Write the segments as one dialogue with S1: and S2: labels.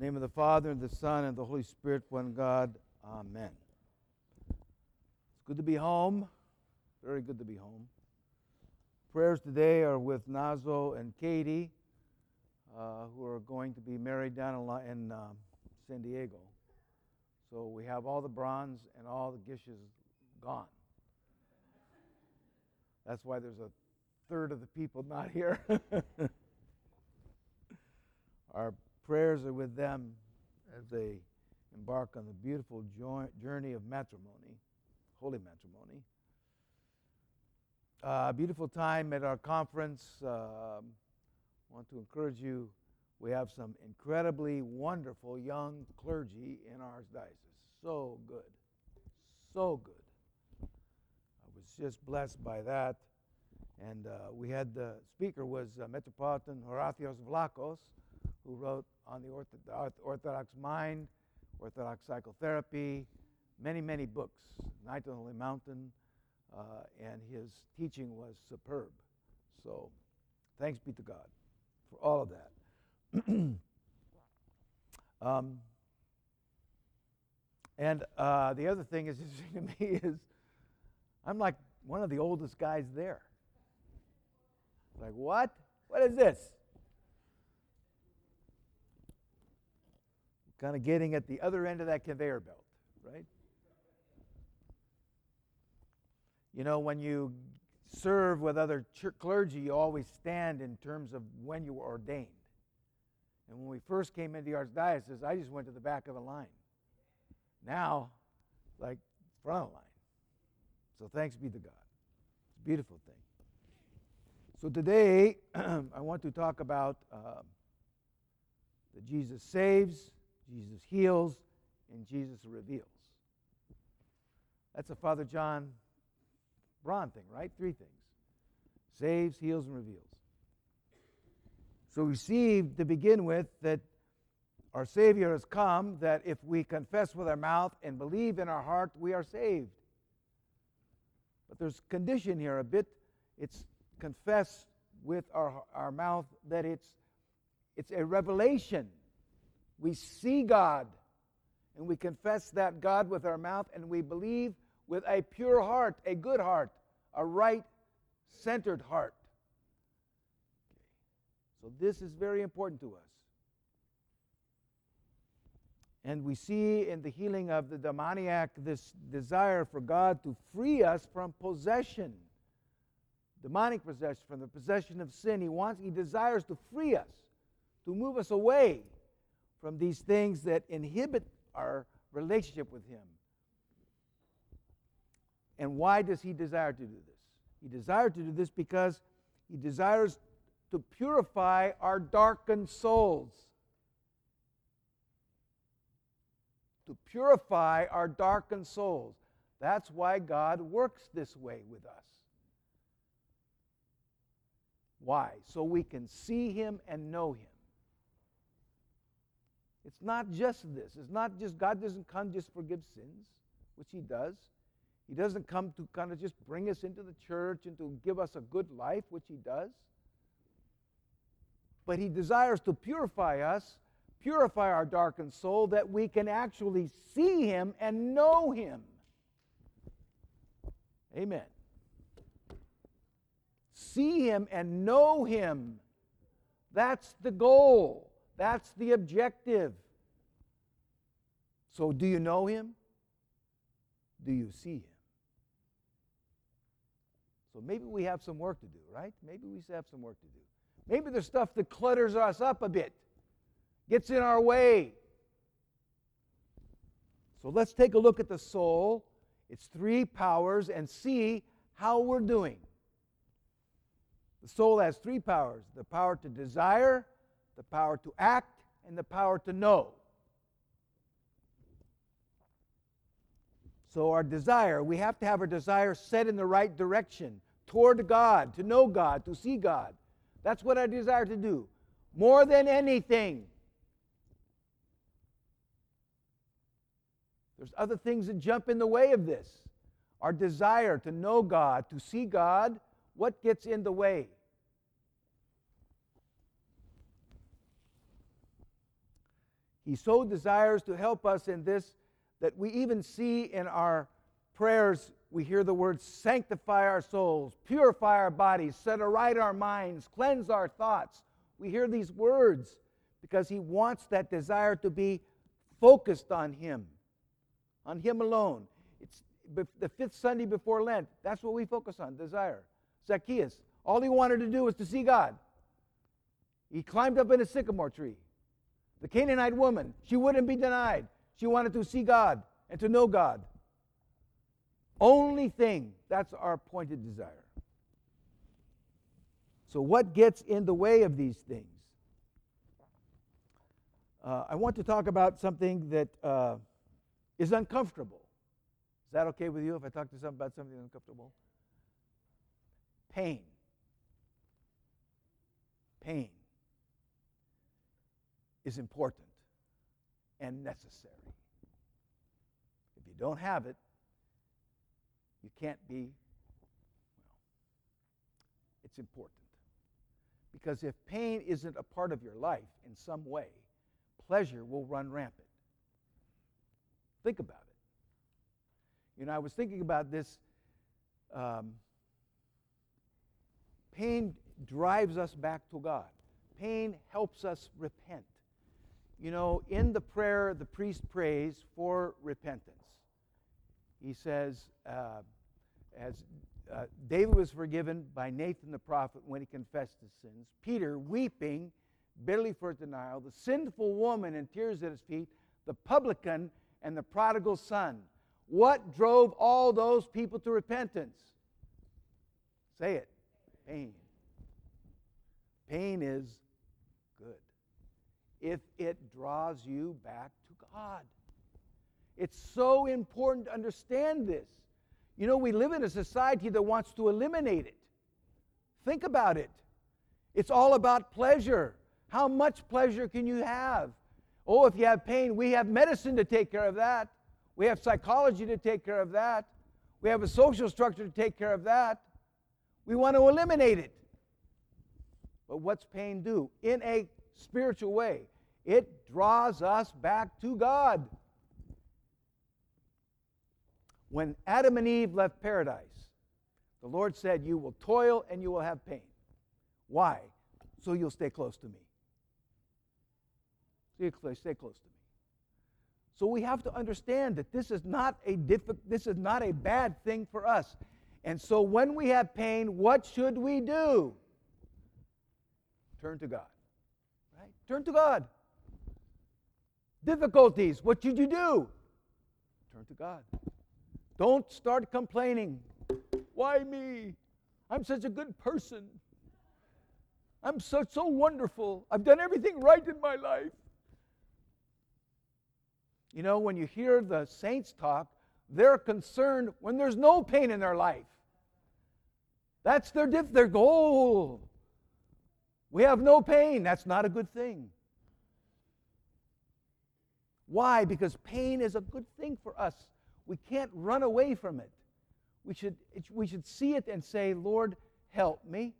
S1: name of the Father, and the Son, and the Holy Spirit, one God. Amen. It's good to be home. Very good to be home. Prayers today are with Nazo and Katie, uh, who are going to be married down in, um, San Diego. So we have all the bronze and all the gishes gone. That's why there's a third of the people not here. Our prayers are with them as they embark on the beautiful journey of matrimony, holy matrimony. Uh, beautiful time at our conference. Um, want to encourage you. We have some incredibly wonderful young clergy in our diocese. So good. So good. I was just blessed by that. And uh, we had the speaker was uh, Metropolitan Hierotheos Vlachos, who wrote on the Orthodox mind, Orthodox psychotherapy, many, many books, Night on the Holy Mountain, uh, and his teaching was superb. So thanks be to God for all of that. um, and uh, the other thing is interesting to me is I'm like one of the oldest guys there. Like, what? What is this? Kind of getting at the other end of that conveyor belt, right? You know, when you serve with other clergy, you always stand in terms of when you were ordained. And when we first came into the archdiocese, I just went to the back of the line. Now, like front of the line. So thanks be to God. It's a beautiful thing. So today, I want to talk about uh, that Jesus saves, Jesus heals, and Jesus reveals. That's a Father John Braun thing, right? Three things saves, heals, and reveals. So we see to begin with that our Savior has come, that if we confess with our mouth and believe in our heart, we are saved. But there's condition here a bit. It's confess with our, our mouth that it's, it's a revelation. We see God and we confess that God with our mouth and we believe with a pure heart, a good heart, a right centered heart. So, this is very important to us. And we see in the healing of the demoniac this desire for God to free us from possession demonic possession, from the possession of sin. He wants, he desires to free us, to move us away from these things that inhibit our relationship with Him. And why does He desire to do this? He desires to do this because He desires to purify our darkened souls. To purify our darkened souls. That's why God works this way with us. Why? So we can see him and know him. It's not just this. It's not just God doesn't come just forgive sins, which he does. He doesn't come to kind of just bring us into the church and to give us a good life, which he does. But he desires to purify us, purify our darkened soul, that we can actually see him and know him. Amen see him and know him. That's the goal, that's the objective. So, do you know him? Do you see him? So, maybe we have some work to do, right? Maybe we have some work to do. Maybe there's stuff that clutters us up a bit, gets in our way. So, let's take a look at the soul, its three powers, and see how we're doing. The soul has three powers the power to desire, the power to act, and the power to know. So, our desire, we have to have our desire set in the right direction toward God, to know God, to see God. That's what I desire to do. More than anything. There's other things that jump in the way of this. Our desire to know God, to see God, what gets in the way? He so desires to help us in this that we even see in our prayers, we hear the words sanctify our souls, purify our bodies, set aright our minds, cleanse our thoughts. We hear these words because He wants that desire to be focused on Him, on Him alone. It's the fifth Sunday before Lent. That's what we focus on desire. Zacchaeus, all he wanted to do was to see God. He climbed up in a sycamore tree. The Canaanite woman, she wouldn't be denied. She wanted to see God and to know God. Only thing, that's our pointed desire. So, what gets in the way of these things? Uh, I want to talk about something that uh, is uncomfortable. Is that okay with you if I talk to something about something uncomfortable? Pain. Pain is important and necessary. If you don't have it, you can't be, well, it's important. Because if pain isn't a part of your life in some way, pleasure will run rampant. Think about it. You know, I was thinking about this. Um, pain drives us back to God, pain helps us repent. You know, in the prayer, the priest prays for repentance. He says, uh, as uh, David was forgiven by Nathan the prophet when he confessed his sins, Peter weeping bitterly for denial, the sinful woman in tears at his feet, the publican, and the prodigal son. What drove all those people to repentance? Say it pain. Pain is good if it draws you back to God. It's so important to understand this. You know, we live in a society that wants to eliminate it. Think about it. It's all about pleasure. How much pleasure can you have? Oh, if you have pain, we have medicine to take care of that. We have psychology to take care of that. We have a social structure to take care of that. We want to eliminate it. But what's pain do? In a spiritual way, it draws us back to God. When Adam and Eve left paradise, the Lord said, You will toil and you will have pain. Why? So you'll stay close to me. Stay close, to me. So we have to understand that this is not a diffi- this is not a bad thing for us. And so when we have pain, what should we do? Turn to God. Turn to God. Difficulties, what should you do? Turn to God. Don't start complaining. Why me? I'm such a good person. I'm so, so wonderful. I've done everything right in my life. You know, when you hear the saints talk, they're concerned when there's no pain in their life. That's their, diff- their goal. We have no pain. That's not a good thing. Why? Because pain is a good thing for us. We can't run away from it. We should, we should see it and say, Lord, help me.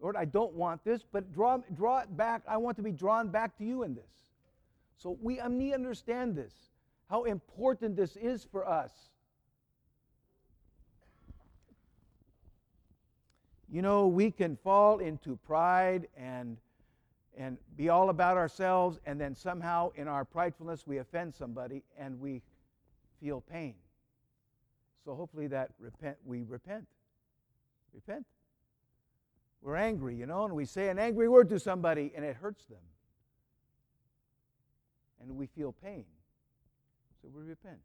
S1: Lord, I don't want this, but draw, draw it back. I want to be drawn back to you in this. So we need to understand this, how important this is for us. You know, we can fall into pride and and be all about ourselves, and then somehow in our pridefulness we offend somebody and we feel pain. So hopefully that repent we repent. Repent. We're angry, you know, and we say an angry word to somebody and it hurts them. And we feel pain. So we repent.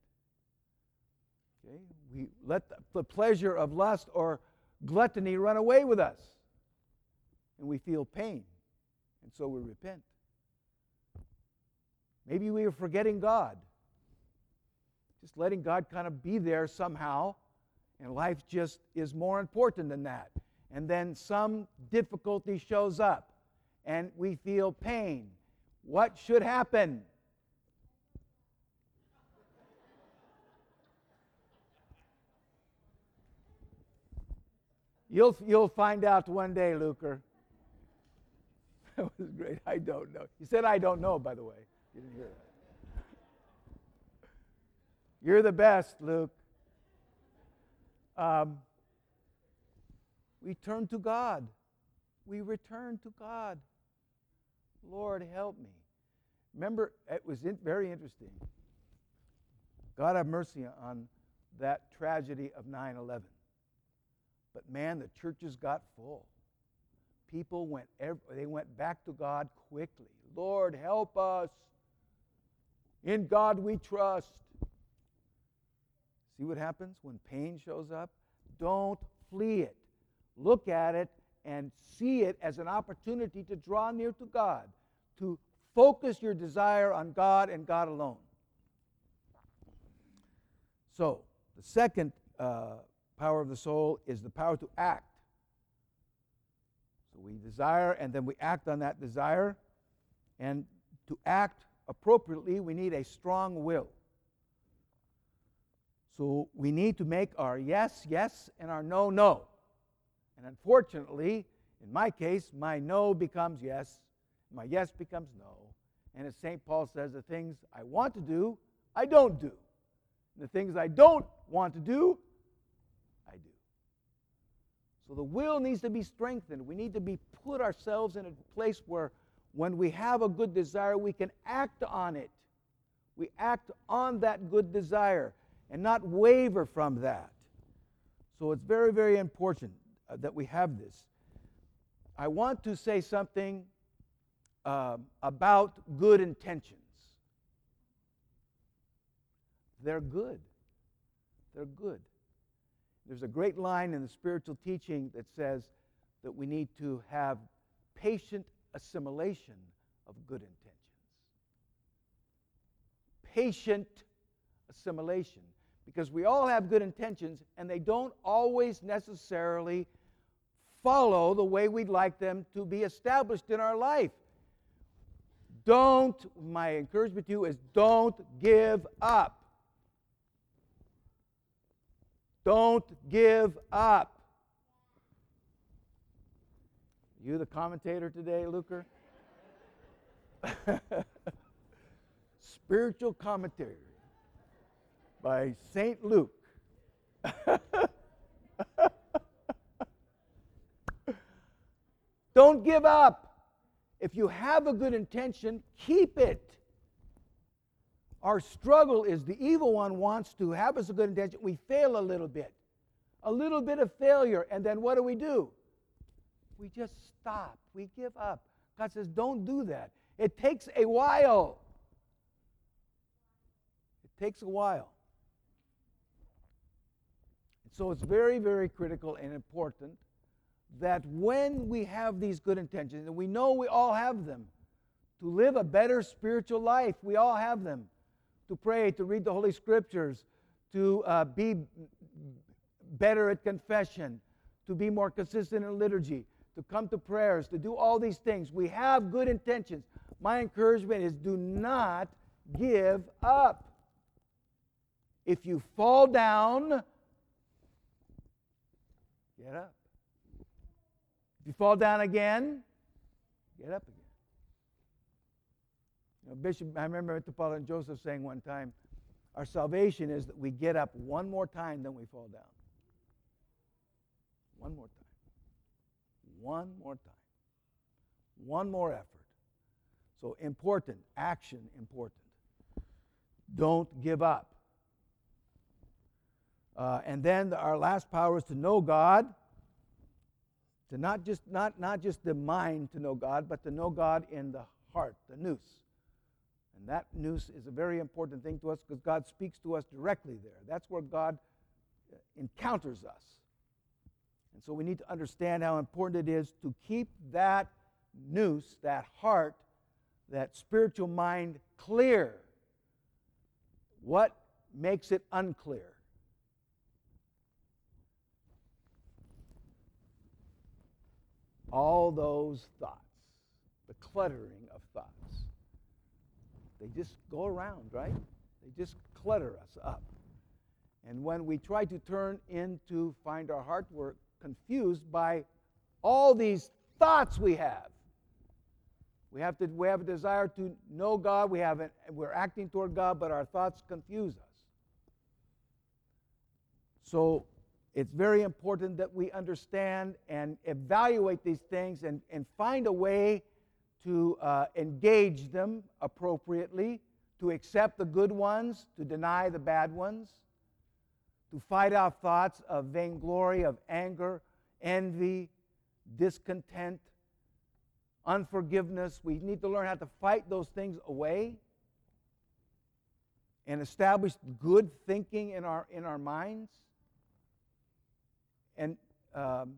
S1: Okay? We let the, the pleasure of lust or gluttony run away with us. And we feel pain. And so we repent. Maybe we are forgetting God. Just letting God kind of be there somehow. And life just is more important than that. And then some difficulty shows up and we feel pain. What should happen? You'll, you'll find out one day, Luker. that was great. I don't know. He said, I don't know, by the way. You didn't hear that. You're the best, Luke. Um, we turn to God. We return to God. Lord, help me. Remember, it was in, very interesting. God have mercy on that tragedy of 9 11. But man, the churches got full. People went, they went back to God quickly. Lord, help us. In God we trust. See what happens when pain shows up? Don't flee it. Look at it and see it as an opportunity to draw near to God, to focus your desire on God and God alone. So, the second uh, power of the soul is the power to act. So, we desire and then we act on that desire. And to act appropriately, we need a strong will. So, we need to make our yes, yes, and our no, no. And unfortunately, in my case, my no becomes yes, my yes becomes no. And as St. Paul says, the things I want to do, I don't do. And the things I don't want to do, I do. So the will needs to be strengthened. We need to be put ourselves in a place where when we have a good desire, we can act on it. We act on that good desire and not waver from that. So it's very, very important uh, that we have this. I want to say something uh, about good intentions. They're good. They're good. There's a great line in the spiritual teaching that says that we need to have patient assimilation of good intentions. Patient assimilation. Because we all have good intentions, and they don't always necessarily follow the way we'd like them to be established in our life. Don't, my encouragement to you is don't give up. Don't give up. You the commentator today, Luker? Spiritual commentary by St. Luke. Don't give up. If you have a good intention, keep it. Our struggle is the evil one wants to have us a good intention. We fail a little bit, a little bit of failure, and then what do we do? We just stop. We give up. God says, don't do that. It takes a while. It takes a while. So it's very, very critical and important that when we have these good intentions, and we know we all have them, to live a better spiritual life, we all have them. To pray, to read the Holy Scriptures, to uh, be better at confession, to be more consistent in liturgy, to come to prayers, to do all these things. We have good intentions. My encouragement is do not give up. If you fall down, get up. If you fall down again, get up again. Bishop, I remember Metropolitan Joseph saying one time, our salvation is that we get up one more time than we fall down. One more time. One more time. One more effort. So important, action important. Don't give up. Uh, and then the, our last power is to know God to not just not, not just the mind to know God, but to know God in the heart, the nous. And that nous is a very important thing to us because God speaks to us directly there. That's where God uh, encounters us. And so we need to understand how important it is to keep that nous, that heart, that spiritual mind clear. What makes it unclear? all those thoughts, the cluttering of thoughts. They just go around, right? They just clutter us up. And when we try to turn in to find our heart, we're confused by all these thoughts we have. We have, to, we have a desire to know God. We have a, we're acting toward God, but our thoughts confuse us. So it's very important that we understand and evaluate these things and, and find a way to uh, engage them appropriately, to accept the good ones, to deny the bad ones, to fight off thoughts of vainglory, of anger, envy, discontent, unforgiveness. We need to learn how to fight those things away and establish good thinking in our, in our minds. And, um,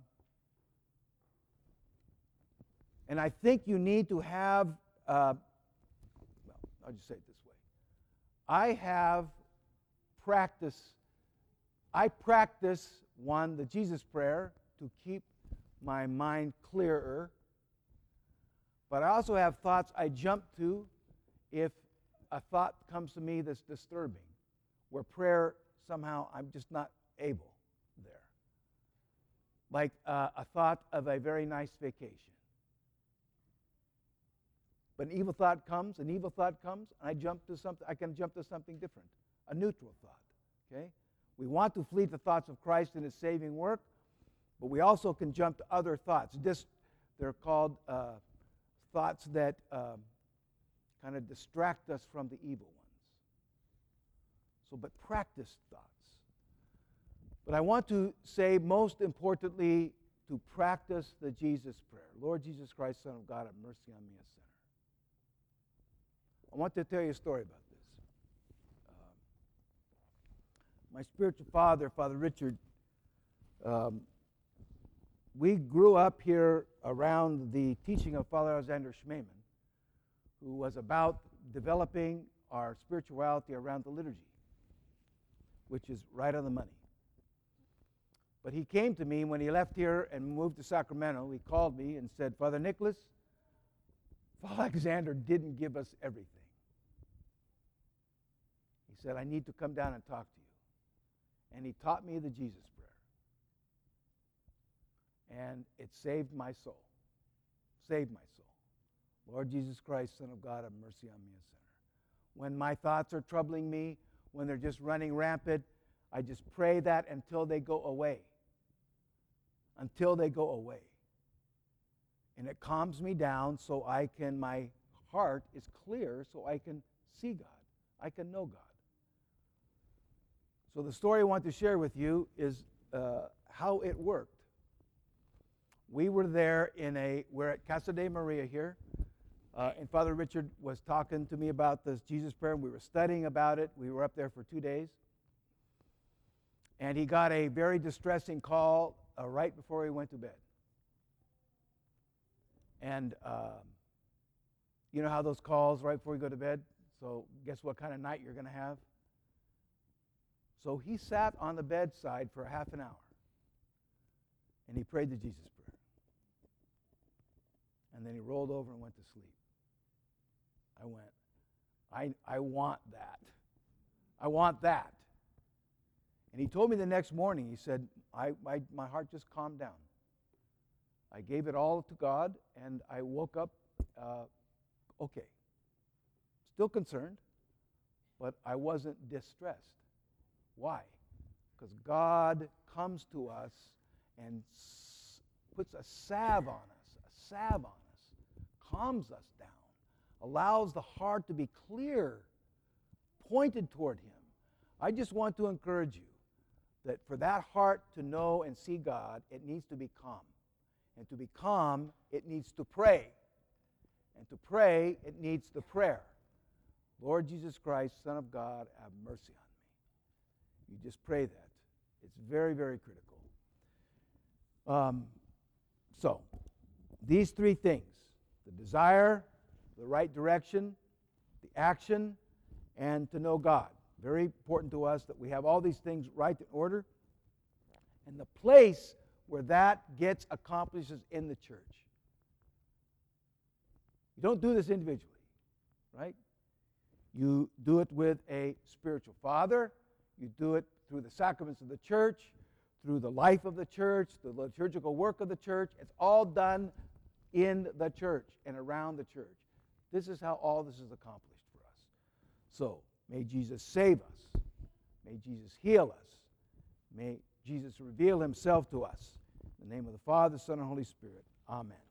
S1: and I think you need to have, uh, well, I'll just say it this way. I have practice, I practice one, the Jesus prayer, to keep my mind clearer. But I also have thoughts I jump to if a thought comes to me that's disturbing, where prayer somehow I'm just not able there. Like uh, a thought of a very nice vacation. But an evil thought comes, an evil thought comes, and I jump to something, I can jump to something different, a neutral thought. Okay? We want to flee the thoughts of Christ and his saving work, but we also can jump to other thoughts. This, they're called uh, thoughts that um, kind of distract us from the evil ones. So, but practice thoughts. But I want to say, most importantly, to practice the Jesus prayer Lord Jesus Christ, Son of God, have mercy on me, a sinner. I want to tell you a story about this. Um, my spiritual father, Father Richard, um, we grew up here around the teaching of Father Alexander Schmemann, who was about developing our spirituality around the liturgy, which is right on the money. But he came to me when he left here and moved to Sacramento. He called me and said, Father Nicholas, Father Alexander didn't give us everything. He said, I need to come down and talk to you. And he taught me the Jesus prayer. And it saved my soul. Saved my soul. Lord Jesus Christ, Son of God, have mercy on me, a sinner. When my thoughts are troubling me, when they're just running rampant, I just pray that until they go away. Until they go away. And it calms me down so I can, my heart is clear so I can see God. I can know God. So the story I want to share with you is uh, how it worked. We were there in a, we're at Casa de Maria here, uh, and Father Richard was talking to me about this Jesus prayer. And we were studying about it. We were up there for two days. And he got a very distressing call uh, right before he went to bed. And um, you know how those calls right before you go to bed? So, guess what kind of night you're going to have? So he sat on the bedside for half an hour and he prayed the Jesus prayer. And then he rolled over and went to sleep. I went, I, I want that. I want that. And he told me the next morning, he said, I, my, my heart just calmed down. I gave it all to God, and I woke up uh, okay. Still concerned, but I wasn't distressed. Why? Because God comes to us and puts a salve on us, a salve on us, calms us down allows the heart to be clear, pointed toward Him. I just want to encourage you that for that heart to know and see God, it needs to be calm. And to be calm, it needs to pray. And to pray, it needs the prayer Lord Jesus Christ, Son of God, have mercy on me. You just pray that. It's very, very critical. Um, so, these three things the desire, the right direction, the action, and to know God. Very important to us that we have all these things right in order. And the place where that gets accomplished is in the church. You don't do this individually, right? You do it with a spiritual father. You do it through the sacraments of the church, through the life of the church, the liturgical work of the church. It's all done in the church and around the church. This is how all this is accomplished for us. So, may Jesus save us. May Jesus heal us. May Jesus reveal himself to us. In the name of the Father, Son, and Holy Spirit. Amen.